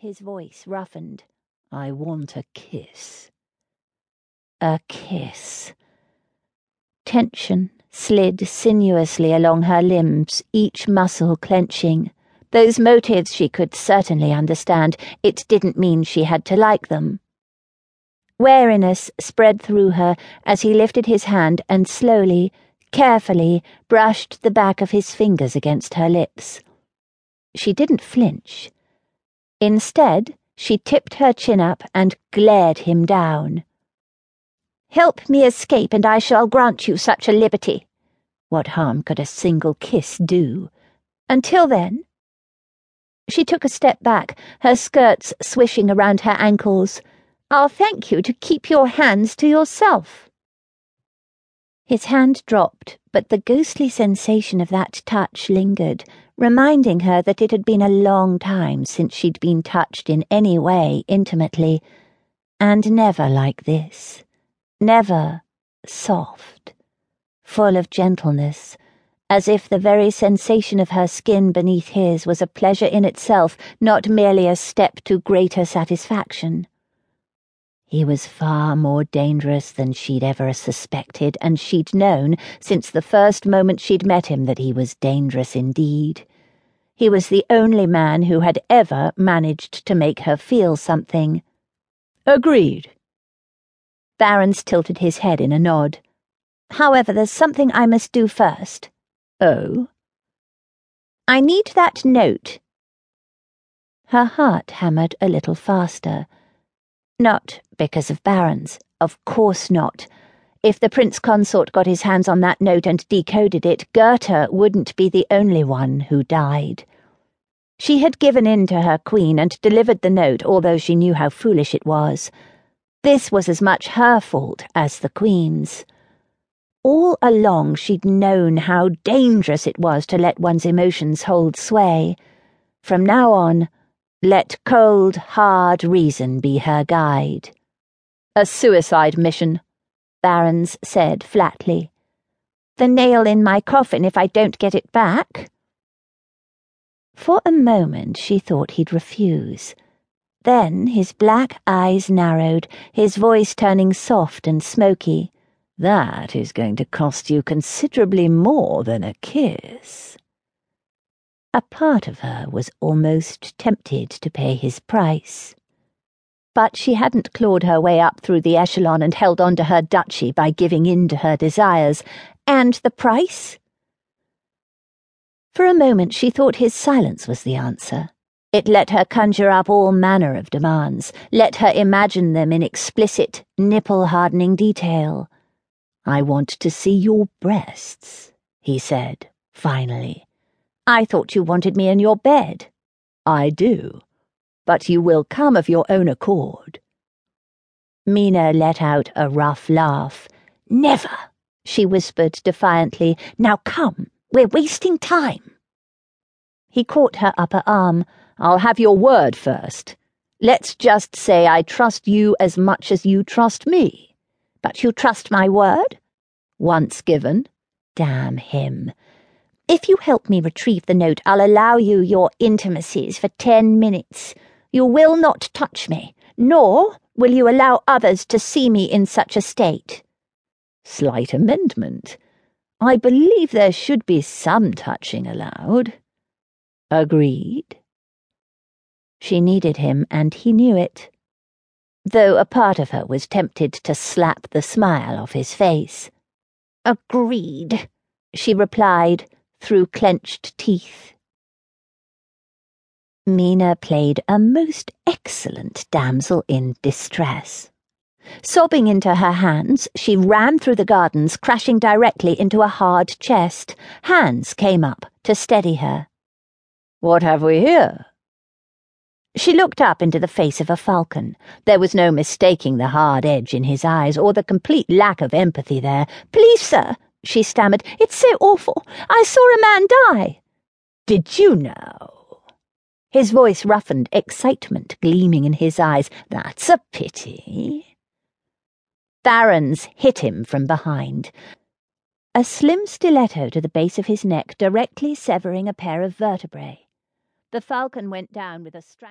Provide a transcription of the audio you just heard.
his voice roughened. I want a kiss. A kiss. Tension slid sinuously along her limbs, each muscle clenching. Those motives she could certainly understand. It didn't mean she had to like them. Wariness spread through her as he lifted his hand and slowly, carefully brushed the back of his fingers against her lips. She didn't flinch. Instead, she tipped her chin up and glared him down. Help me escape, and I shall grant you such a liberty. What harm could a single kiss do? Until then. She took a step back, her skirts swishing around her ankles. I'll thank you to keep your hands to yourself. His hand dropped, but the ghostly sensation of that touch lingered, reminding her that it had been a long time since she'd been touched in any way intimately, and never like this. Never soft, full of gentleness, as if the very sensation of her skin beneath his was a pleasure in itself, not merely a step to greater satisfaction. He was far more dangerous than she'd ever suspected, and she'd known since the first moment she'd met him that he was dangerous indeed. He was the only man who had ever managed to make her feel something. Agreed. Barrons tilted his head in a nod. However, there's something I must do first. Oh? I need that note. Her heart hammered a little faster. Not because of Barrons. of course not. If the Prince Consort got his hands on that note and decoded it, Goethe wouldn't be the only one who died. She had given in to her queen and delivered the note, although she knew how foolish it was. This was as much her fault as the queen's. All along she'd known how dangerous it was to let one's emotions hold sway. From now on, let cold, hard reason be her guide. A suicide mission, Barrons said flatly. The nail in my coffin if I don't get it back? For a moment she thought he'd refuse. Then his black eyes narrowed, his voice turning soft and smoky. That is going to cost you considerably more than a kiss. A part of her was almost tempted to pay his price. But she hadn't clawed her way up through the echelon and held on to her duchy by giving in to her desires. And the price? For a moment she thought his silence was the answer. It let her conjure up all manner of demands, let her imagine them in explicit, nipple hardening detail. I want to see your breasts, he said, finally. I thought you wanted me in your bed. I do, but you will come of your own accord. Mina let out a rough laugh. Never, she whispered defiantly. Now come, we're wasting time. He caught her upper arm. I'll have your word first. Let's just say I trust you as much as you trust me. But you trust my word? Once given. Damn him. If you help me retrieve the note, I'll allow you your intimacies for ten minutes. You will not touch me, nor will you allow others to see me in such a state. Slight amendment. I believe there should be some touching allowed. Agreed. She needed him, and he knew it. Though a part of her was tempted to slap the smile off his face. Agreed, she replied through clenched teeth. Mina played a most excellent damsel in distress. Sobbing into her hands, she ran through the gardens, crashing directly into a hard chest. Hands came up to steady her. What have we here? She looked up into the face of a falcon. There was no mistaking the hard edge in his eyes or the complete lack of empathy there. Please, sir, she stammered. It's so awful. I saw a man die. Did you know? His voice roughened, excitement gleaming in his eyes. That's a pity. Barrons hit him from behind. A slim stiletto to the base of his neck, directly severing a pair of vertebrae. The falcon went down with a strang.